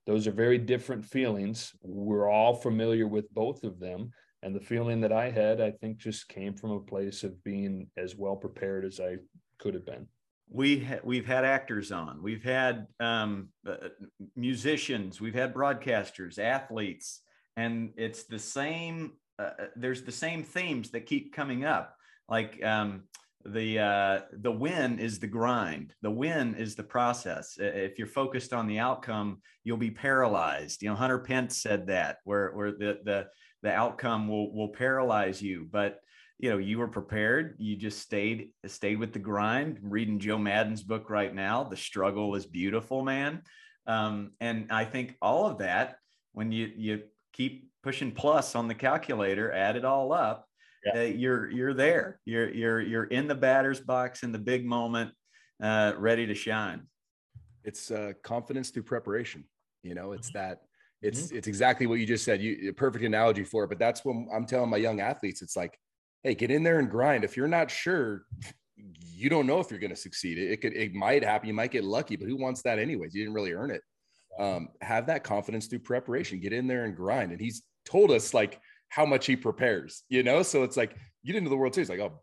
Those are very different feelings. We're all familiar with both of them. And the feeling that I had, I think, just came from a place of being as well prepared as I could have been we ha- we've had actors on we've had um, uh, musicians we've had broadcasters athletes and it's the same uh, uh, there's the same themes that keep coming up like um, the uh, the win is the grind. The win is the process. If you're focused on the outcome, you'll be paralyzed. You know, Hunter Pence said that, where where the the the outcome will will paralyze you. But you know, you were prepared. You just stayed stayed with the grind. I'm reading Joe Maddon's book right now. The struggle is beautiful, man. Um, and I think all of that, when you you keep pushing plus on the calculator, add it all up, yeah. uh, you're you're there. You're you're you're in the batter's box in the big moment, uh, ready to shine. It's uh, confidence through preparation. You know, it's that. It's mm-hmm. it's exactly what you just said. You perfect analogy for it. But that's when I'm telling my young athletes, it's like, hey, get in there and grind. If you're not sure, you don't know if you're going to succeed. It, it, could, it might happen. You might get lucky, but who wants that anyways? You didn't really earn it. Um, have that confidence through preparation. Get in there and grind. And he's told us like how much he prepares, you know? So it's like, get into the World Series, like, oh,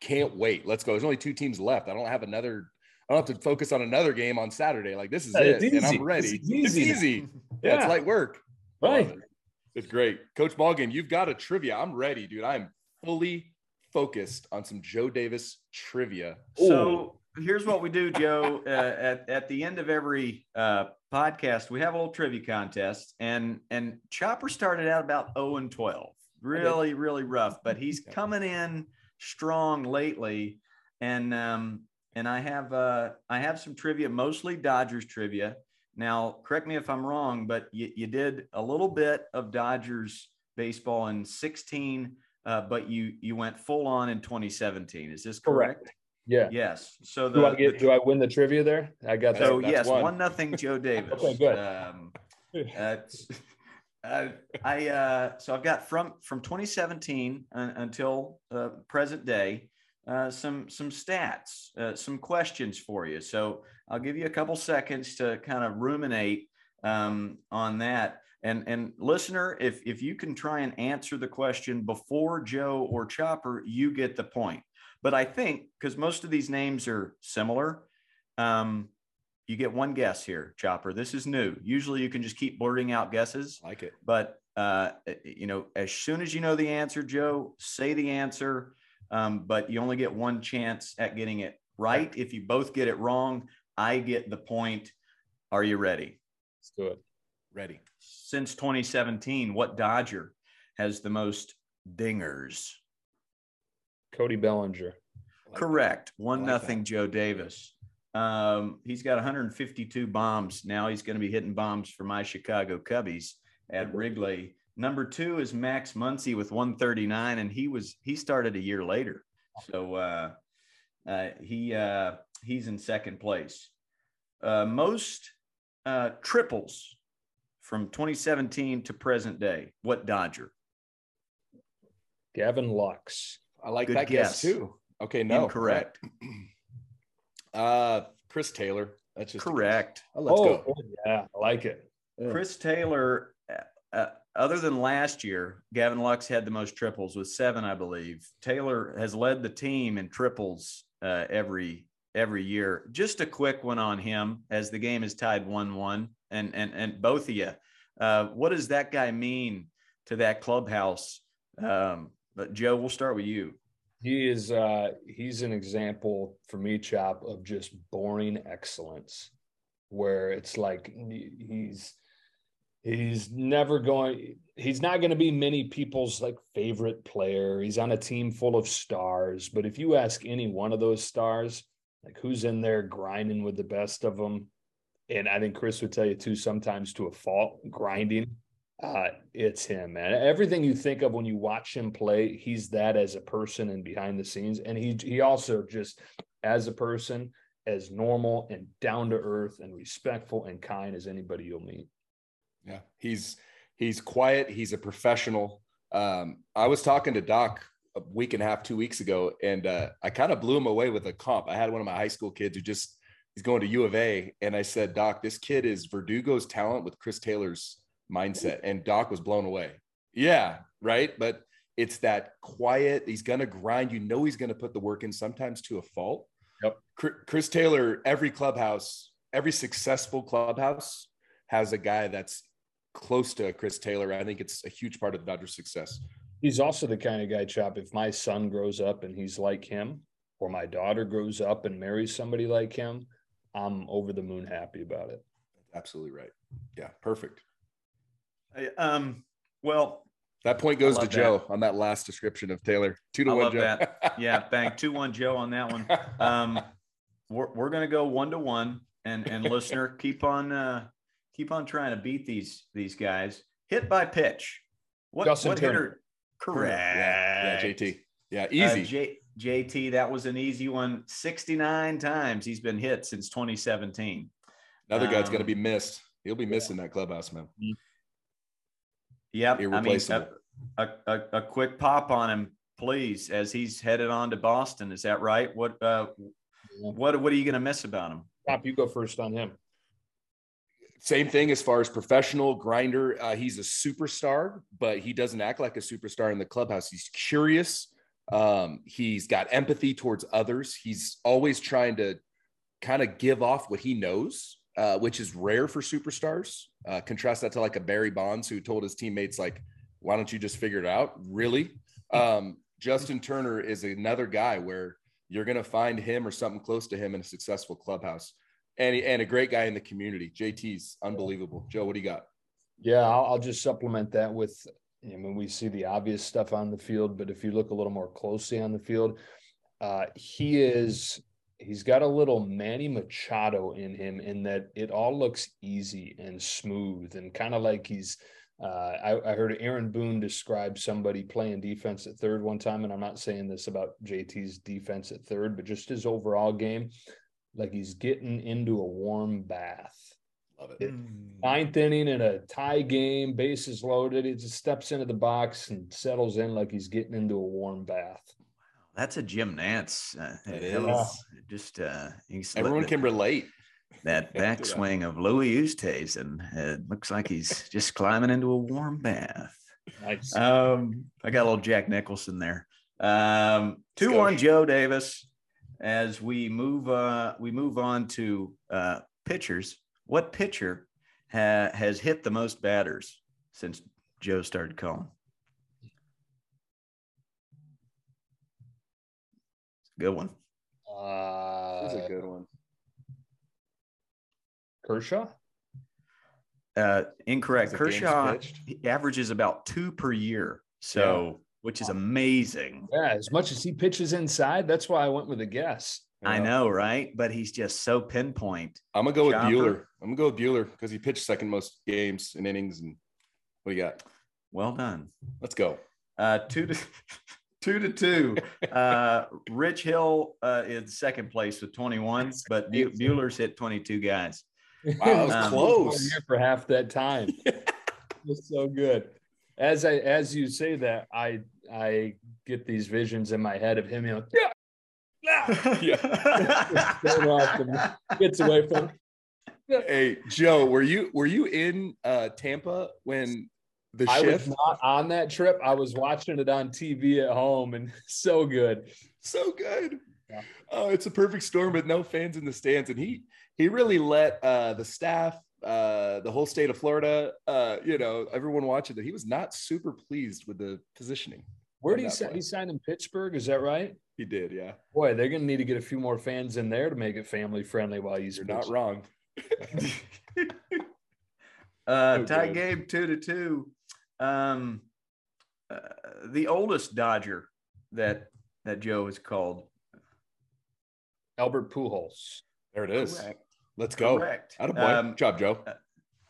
can't wait. Let's go. There's only two teams left. I don't have another, I don't have to focus on another game on Saturday. Like, this is yeah, it. And I'm ready. It's easy. It's easy. yeah. yeah, it's light work. Right. It. It's great. Coach Ballgame, you've got a trivia. I'm ready, dude. I'm fully focused on some Joe Davis trivia. So here's what we do, Joe. Uh, at, at the end of every uh, podcast, we have a little trivia contest, and and Chopper started out about 0 and 12, really really rough, but he's coming in strong lately, and um and I have uh I have some trivia, mostly Dodgers trivia. Now, correct me if I'm wrong, but you, you did a little bit of Dodgers baseball in 16, uh, but you you went full on in 2017. Is this correct? correct. Yeah. Yes. So the, do I get the, do I win the trivia there? I got that. So yes, one. one nothing Joe Davis. okay, good. Um, uh, I uh, so I've got from from 2017 uh, until uh, present day uh, some some stats, uh, some questions for you. So I'll give you a couple seconds to kind of ruminate um, on that. And and listener, if if you can try and answer the question before Joe or Chopper, you get the point. But I think because most of these names are similar, um, you get one guess here, Chopper. This is new. Usually you can just keep blurting out guesses. Like it. But, uh, you know, as soon as you know the answer, Joe, say the answer. Um, but you only get one chance at getting it right. If you both get it wrong, I get the point. Are you ready? Let's do it. Ready. Since 2017, what Dodger has the most dingers? Cody Bellinger. Correct. One like nothing that. Joe Davis. Um, he's got 152 bombs. Now he's going to be hitting bombs for my Chicago Cubbies at Wrigley. Number two is Max Muncy with 139, and he was he started a year later, so uh, uh, he uh, he's in second place. Uh, most uh, triples from 2017 to present day. What Dodger? Gavin Lux. I like Good that guess. guess. too. Okay, no, incorrect. Uh, Chris Taylor. That's just correct. Oh, let's oh, go. Yeah, I like it. Yeah. Chris Taylor. Uh, uh, other than last year, Gavin Lux had the most triples with seven, I believe. Taylor has led the team in triples uh, every every year. Just a quick one on him, as the game is tied one-one, and and and both of you. Uh, what does that guy mean to that clubhouse? Um, but Joe, we'll start with you. He is uh he's an example for me, Chop, of just boring excellence, where it's like he's he's never going he's not going to be many people's like favorite player. He's on a team full of stars. But if you ask any one of those stars like who's in there grinding with the best of them and i think chris would tell you too sometimes to a fault grinding uh, it's him, man. Everything you think of when you watch him play, he's that as a person and behind the scenes. And he he also just as a person, as normal and down to earth and respectful and kind as anybody you'll meet. Yeah, he's he's quiet. He's a professional. Um, I was talking to Doc a week and a half, two weeks ago, and uh, I kind of blew him away with a comp. I had one of my high school kids who just he's going to U of A, and I said, Doc, this kid is Verdugo's talent with Chris Taylor's mindset. And Doc was blown away. Yeah, right. But it's that quiet. He's going to grind. You know, he's going to put the work in sometimes to a fault. Yep. Chris Taylor, every clubhouse, every successful clubhouse has a guy that's close to Chris Taylor. I think it's a huge part of the Dodgers' success. He's also the kind of guy, Chop. If my son grows up and he's like him, or my daughter grows up and marries somebody like him, I'm over the moon happy about it. Absolutely right. Yeah, perfect. Um, well, that point goes to Joe that. on that last description of Taylor. Two to I one, Joe. That. Yeah, bang, two one, Joe on that one. Um, we're we're gonna go one to one, and and listener, keep on uh, keep on trying to beat these these guys. Hit by pitch. What Justin what Turner. hitter? Correct. Yeah, yeah, JT. Yeah, uh, easy. Uh, J, JT, that was an easy one. 69 times he's been hit since 2017. Another guy's um, going to be missed. He'll be missing that clubhouse, man. Yep. I mean, a, a, a, quick pop on him, please, as he's headed on to Boston. Is that right? What uh, what what are you going to miss about him? Pop, you go first on him. Same thing as far as professional grinder. Uh, he's a superstar, but he doesn't act like a superstar in the clubhouse. He's curious. Um, he's got empathy towards others. He's always trying to kind of give off what he knows, uh, which is rare for superstars. Uh, contrast that to like a Barry Bonds who told his teammates, like, why don't you just figure it out? Really? Um, Justin Turner is another guy where you're going to find him or something close to him in a successful clubhouse and, and a great guy in the community. JT's unbelievable. Joe, what do you got? Yeah, I'll, I'll just supplement that with I mean, we see the obvious stuff on the field, but if you look a little more closely on the field, uh, he is he's got a little Manny Machado in him in that it all looks easy and smooth and kind of like he's. Uh, I, I, heard Aaron Boone describe somebody playing defense at third one time, and I'm not saying this about JT's defense at third, but just his overall game, like he's getting into a warm bath Love it. Ninth inning in a tie game, bases loaded. He just steps into the box and settles in like he's getting into a warm bath. That's a Jim Nantz. Uh, it is. Just uh, everyone can relate. That backswing of Louis Oosthuizen. And it looks like he's just climbing into a warm bath. Nice. Um, I got a little Jack Nicholson there. Um, two one Joe Davis. As we move, uh, we move on to uh, pitchers what pitcher ha- has hit the most batters since Joe started calling? Good one. Uh, That's a good one. Kershaw? Uh, incorrect. Kershaw averages about two per year. So, yeah. which is amazing. Yeah, as much as he pitches inside, that's why I went with a guess. I know, right? But he's just so pinpoint. I'm gonna go Chopper. with Buehler. I'm gonna go with Buehler because he pitched second most games and innings. And what do you got? Well done. Let's go. Uh, two to two to two. Uh, Rich Hill uh, is second place with 21, but Buehler's hit 22 guys. Wow, that was um, close. Here for half that time. it's so good. As I as you say that, I I get these visions in my head of him, you know, yeah, yeah. Gets away from. Hey Joe, were you were you in uh, Tampa when the I shift? was not on that trip. I was watching it on TV at home, and so good, so good. Yeah. Oh, it's a perfect storm with no fans in the stands, and he he really let uh, the staff, uh, the whole state of Florida, uh, you know, everyone watching that. He was not super pleased with the positioning. Where did he sign? He signed in Pittsburgh. Is that right? He did, yeah. Boy, they're going to need to get a few more fans in there to make it family friendly while he's You're not wrong. uh, tie game two to two. Um, uh, the oldest Dodger that that Joe has called Albert Pujols. There it is. Correct. Let's go. Correct. Out of boy. Um, job, Joe. Uh,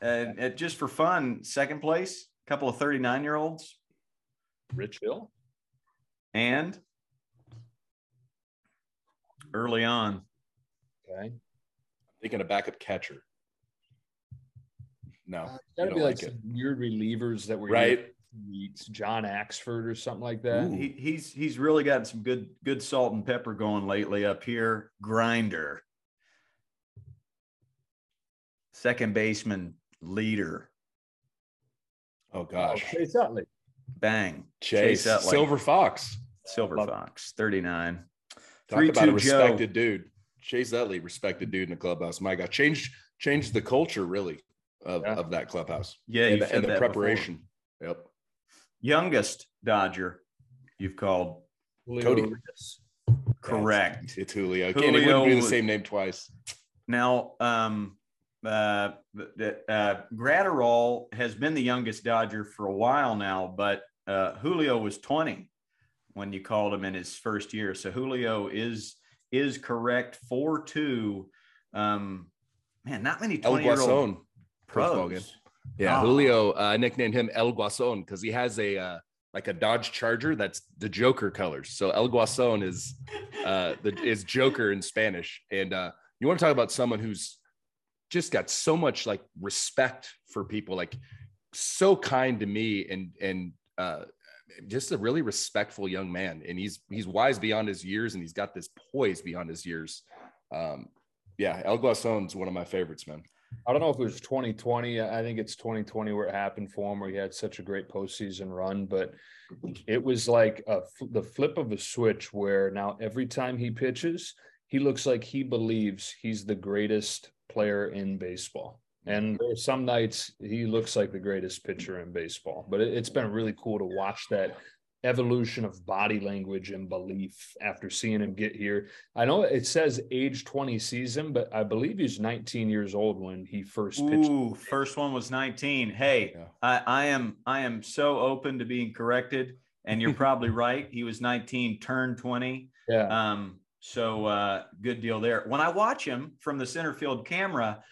and, and just for fun, second place, a couple of 39 year olds. Rich Hill. And early on. Okay. I'm thinking a backup catcher. No, uh, gotta be like, like some weird relievers that were right. Weeks, John Axford or something like that. He, he's he's really gotten some good good salt and pepper going lately up here. Grinder, second baseman leader. Oh gosh, oh, Chase Utley. Bang, Chase, Chase Utley. Silver Fox, Silver Love Fox, thirty nine. Talk Three, about a respected Joe. dude. Chase Utley, respected dude in the clubhouse. My God, changed changed the culture really of, yeah. of that clubhouse. Yeah, and, and the preparation. Before. Yep. Youngest Dodger, you've called Cody. Correct. It's, it's Julio. Julio Julio wouldn't be the same name twice. Now, um, uh, the- uh, Gratterall has been the youngest Dodger for a while now, but uh, Julio was 20 when you called him in his first year. So Julio is is correct. Four two. Um, man, not many 20 year old Guason. first ball game. Yeah, Ah. Julio. uh, nicknamed him El Guason because he has a uh, like a Dodge Charger that's the Joker colors. So El Guason is uh, the is Joker in Spanish. And uh, you want to talk about someone who's just got so much like respect for people, like so kind to me, and and uh, just a really respectful young man. And he's he's wise beyond his years, and he's got this poise beyond his years. Um, yeah, El Guason's one of my favorites, man. I don't know if it was 2020. I think it's 2020 where it happened for him, where he had such a great postseason run. But it was like a, the flip of a switch where now every time he pitches, he looks like he believes he's the greatest player in baseball. And there are some nights he looks like the greatest pitcher in baseball. But it, it's been really cool to watch that evolution of body language and belief after seeing him get here. I know it says age 20 season, but I believe he's 19 years old when he first pitched. Ooh, first one was 19. Hey, Yeah. I, I am I am so open to being corrected, and you're probably right. He was 19, turned 20. Yeah. Um, so uh, good deal there. When I watch him from the center field camera,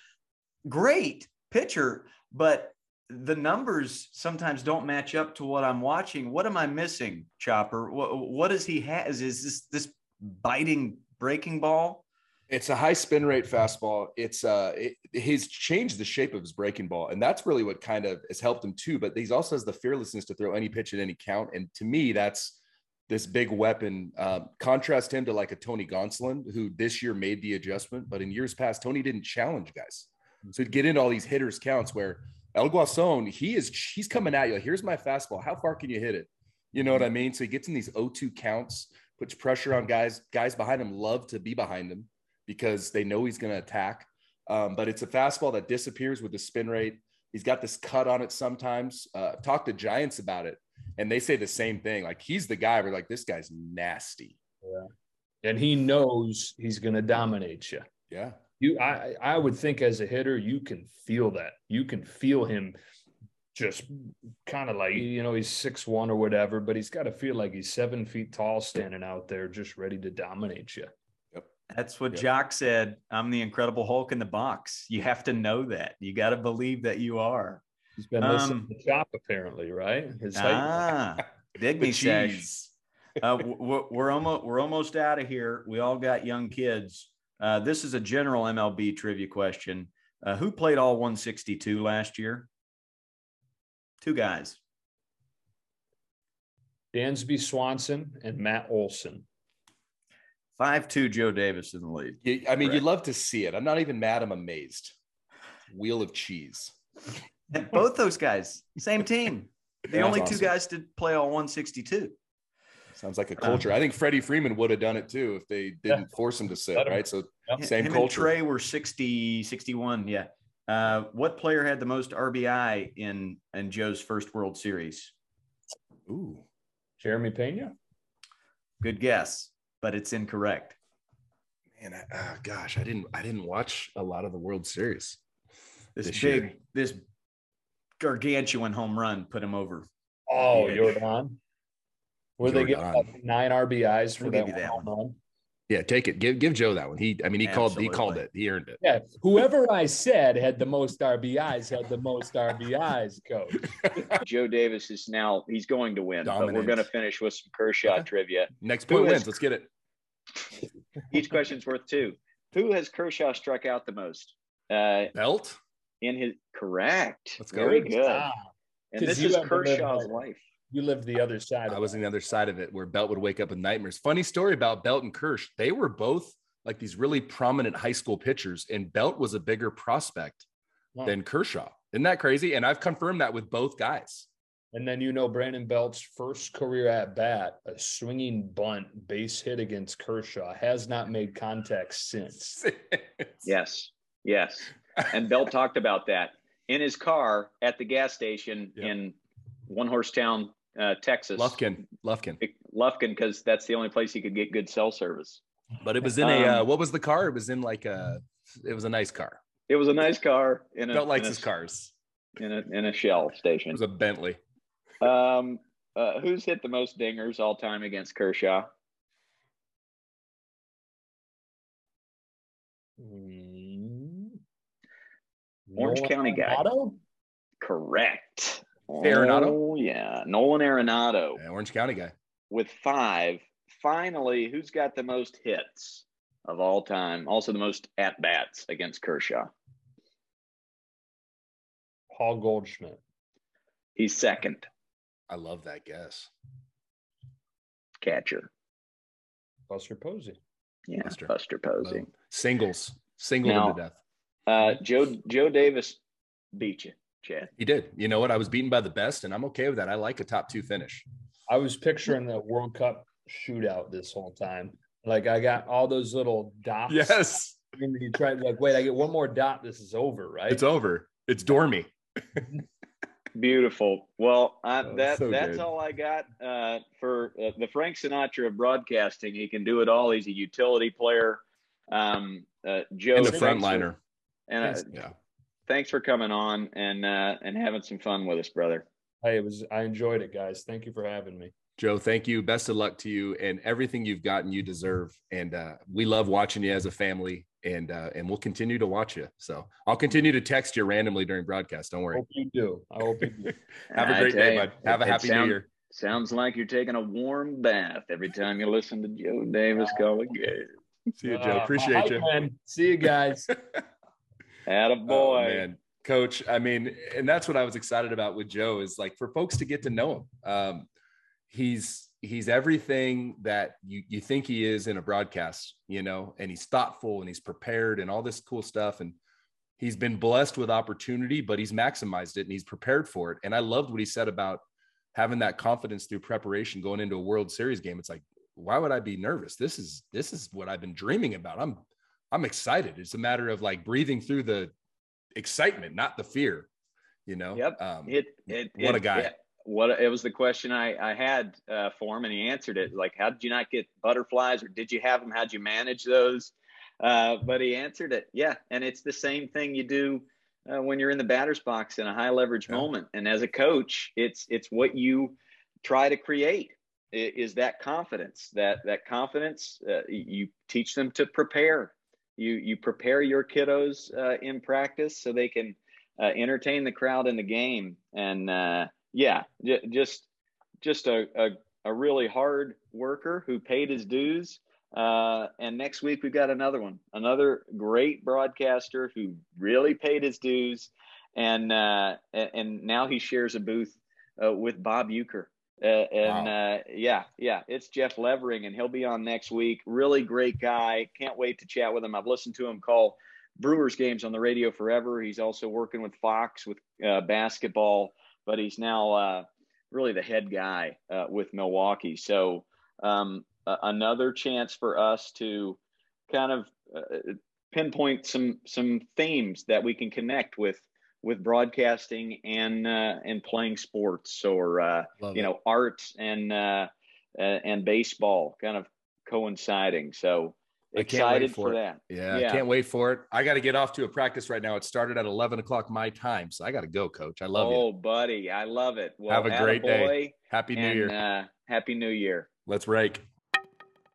great pitcher, but the numbers sometimes don't match up to what I'm watching. What am I missing, Chopper? What, what does he has? Is this this biting breaking ball? It's a high spin rate fastball. It's uh, it, he's changed the shape of his breaking ball, and that's really what kind of has helped him too. But he's also has the fearlessness to throw any pitch at any count, and to me, that's this big weapon. Um, contrast him to like a Tony Gonsolin, who this year made the adjustment, but in years past, Tony didn't challenge guys. So he'd get into all these hitters counts where El Guason, he is he's coming at you. Here's my fastball. How far can you hit it? You know what I mean? So he gets in these 0-2 counts, puts pressure on guys. Guys behind him love to be behind him because they know he's going to attack. Um, but it's a fastball that disappears with the spin rate. He's got this cut on it sometimes. Uh, talk to Giants about it, and they say the same thing. Like he's the guy. We're like, this guy's nasty. Yeah. And he knows he's going to dominate you. Yeah, You, I, I would think as a hitter, you can feel that. You can feel him just kind of like you know he's six one or whatever, but he's got to feel like he's seven feet tall, standing out there, just ready to dominate you. Yep. That's what Yep. Joc said. I'm the Incredible Hulk in the box. You have to know that. You got to believe that you are. He's been listening Um, to Chop apparently, right? His Ah, dig The me, Sash. Uh, we're, we're almost we're almost out of here. We all got young kids. Uh, this is a general MLB trivia question. Uh, who played all 162 last year? Two guys. Dansby Swanson and Matt Olson. Five two. Joe Davis in the lead. You- I mean, Correct. you'd love to see it. I'm not even mad. I'm amazed. Wheel of cheese. And both those guys, same team. The Yeah, only that's two guys to play all 162. Sounds like a culture. I think Freddie Freeman would have done it too if they didn't force him to sit, him- right? So Yep. same Him and culture. Trea were 60, 61. Yeah. Uh, what player had the most RBI in in Joe's first World Series? Ooh. Jeremy Pena. Good guess, but it's incorrect. Man, I, ah, gosh, I didn't I didn't watch a lot of the World Series. This, This big, year. this gargantuan home run put him over. Oh, Yeah. Jordan. Where they get like nine RBIs for We'll that, give that home run. Yeah, take it. Give give Joe that one. He I mean he called he called it. He earned it. Yeah, whoever I said had the most RBIs had the most RBIs, coach. Joe Davis is now he's going to win, but we're going to finish with some Kershaw Okay. trivia. Next point is- wins. Let's get it. Each question's worth two. Who has Kershaw struck out the most? Uh, Belt. in his correct. Let's go. Very good. Ah, And 'Cause this is haven't lived Kershaw's that. Life. you lived the other side. I Of was on the other side of it where Belt would wake up with nightmares. Funny story about Belt and Kersh. They were both like these really prominent high school pitchers, and Belt was a bigger prospect Huh. than Kershaw. Isn't that crazy? And I've confirmed that with both guys. And then you know Brandon Belt's first career at bat, a swinging bunt base hit against Kershaw, has not made contact since. Yes. Yes. And Belt talked about that in his car at the gas station Yep. in One Horse Town, uh, Texas. Lufkin. Lufkin. Lufkin because that's the only place he could get good cell service. But it was in a uh, Um, what was the car? It was in like a it was a nice car. It was a nice car in a Felt like in a, his cars. in a in a shell station. It was a Bentley. Um, uh, who's hit the most dingers all time against Kershaw? Mm. Orange Nolan County guy. Arenado? Correct. Arenado? Oh yeah, Nolan Arenado Yeah, Orange County guy. with five. Finally, who's got the most hits of all time? Also, the most at bats against Kershaw. Paul Goldschmidt. He's second I love that guess. catcher. Buster Posey. Yeah, Buster. Buster, Posey. Love- Singles. Single Now- to death. Uh, Joe Joe Davis beat you, Chad. He did. You know what? I was beaten by the best, and I'm okay with that. I like a top two finish. I was picturing the World Cup shootout this whole time. Like I got all those little dots. Yes. And you try like, wait, I get one more dot. This is over, right? It's over. It's Dormy. Beautiful. Well, I, Oh, that so that's good. all I got uh, for uh, the Frank Sinatra of broadcasting. He can do it all. He's a utility player. Um, uh, Joe, And the frontliner. And uh, Yeah. Thanks for coming on and uh, and having some fun with us, brother. Hey, it was I enjoyed it, guys. Thank you for having me. Joe, thank you. Best of luck to you and everything you've gotten, you deserve. And uh, we love watching you as a family, and uh, and we'll continue to watch you. So I'll continue to text you randomly during broadcast. Don't worry. I Hope you do. I hope you do. Have a great day, you, bud. Have a happy sound- new year. Sounds like you're taking a warm bath every time you listen to Joe Davis call a game. See you, Joe. Uh, Appreciate hi, you. Ken. See you guys. Atta Oh, boy. man. Coach, I mean, and that's what I was excited about with Joe is like for folks to get to know him. Um, he's he's everything that you you think he is in a broadcast, you know, and he's thoughtful and he's prepared and all this cool stuff. And he's been blessed with opportunity, but he's maximized it and he's prepared for it. And I loved what he said about having that confidence through preparation going into a World Series game. It's like, why would I be nervous? This is this is what I've been dreaming about. I'm I'm excited. It's a matter of like breathing through the excitement, not the fear. You know. Yep. Um, It, it, What a it- guy. it- what it was the question I, I had uh, for him, and he answered it. Like, how did you not get butterflies, or did you have them? How'd you manage those? Uh, but he answered it. Yeah, and it's the same thing you do uh, when you're in the batter's box in a high leverage Yeah. moment. And as a coach, it's it's what you try to create is that confidence. That that confidence uh, you teach them to prepare. You you prepare your kiddos uh, in practice so they can uh, entertain the crowd in the game. And uh, yeah, j- just just a, a a really hard worker who paid his dues. Uh, and next week we've got another one, another great broadcaster who really paid his dues, and uh, and, now he shares a booth uh, with Bob Uecker. Uh, and uh, yeah, yeah, it's Jeff Levering, and he'll be on next week. Really great guy. Can't wait to chat with him. I've listened to him call Brewers games on the radio forever. He's also working with Fox with uh, basketball, but he's now uh, really the head guy uh, with Milwaukee. So um, another chance for us to kind of uh, pinpoint some some themes that we can connect with with broadcasting and uh, and playing sports or uh, you it. know art and uh, and baseball kind of coinciding. So I can't wait excited for for, that. Yeah, Yeah. I can't wait for it. I got to get off to a practice right now. It started at 11 o'clock my time. So I got to go, coach. I love it. oh, you. buddy, I love it. Well, Have a great day. Happy New and, Year. Uh, happy New Year. Let's rake.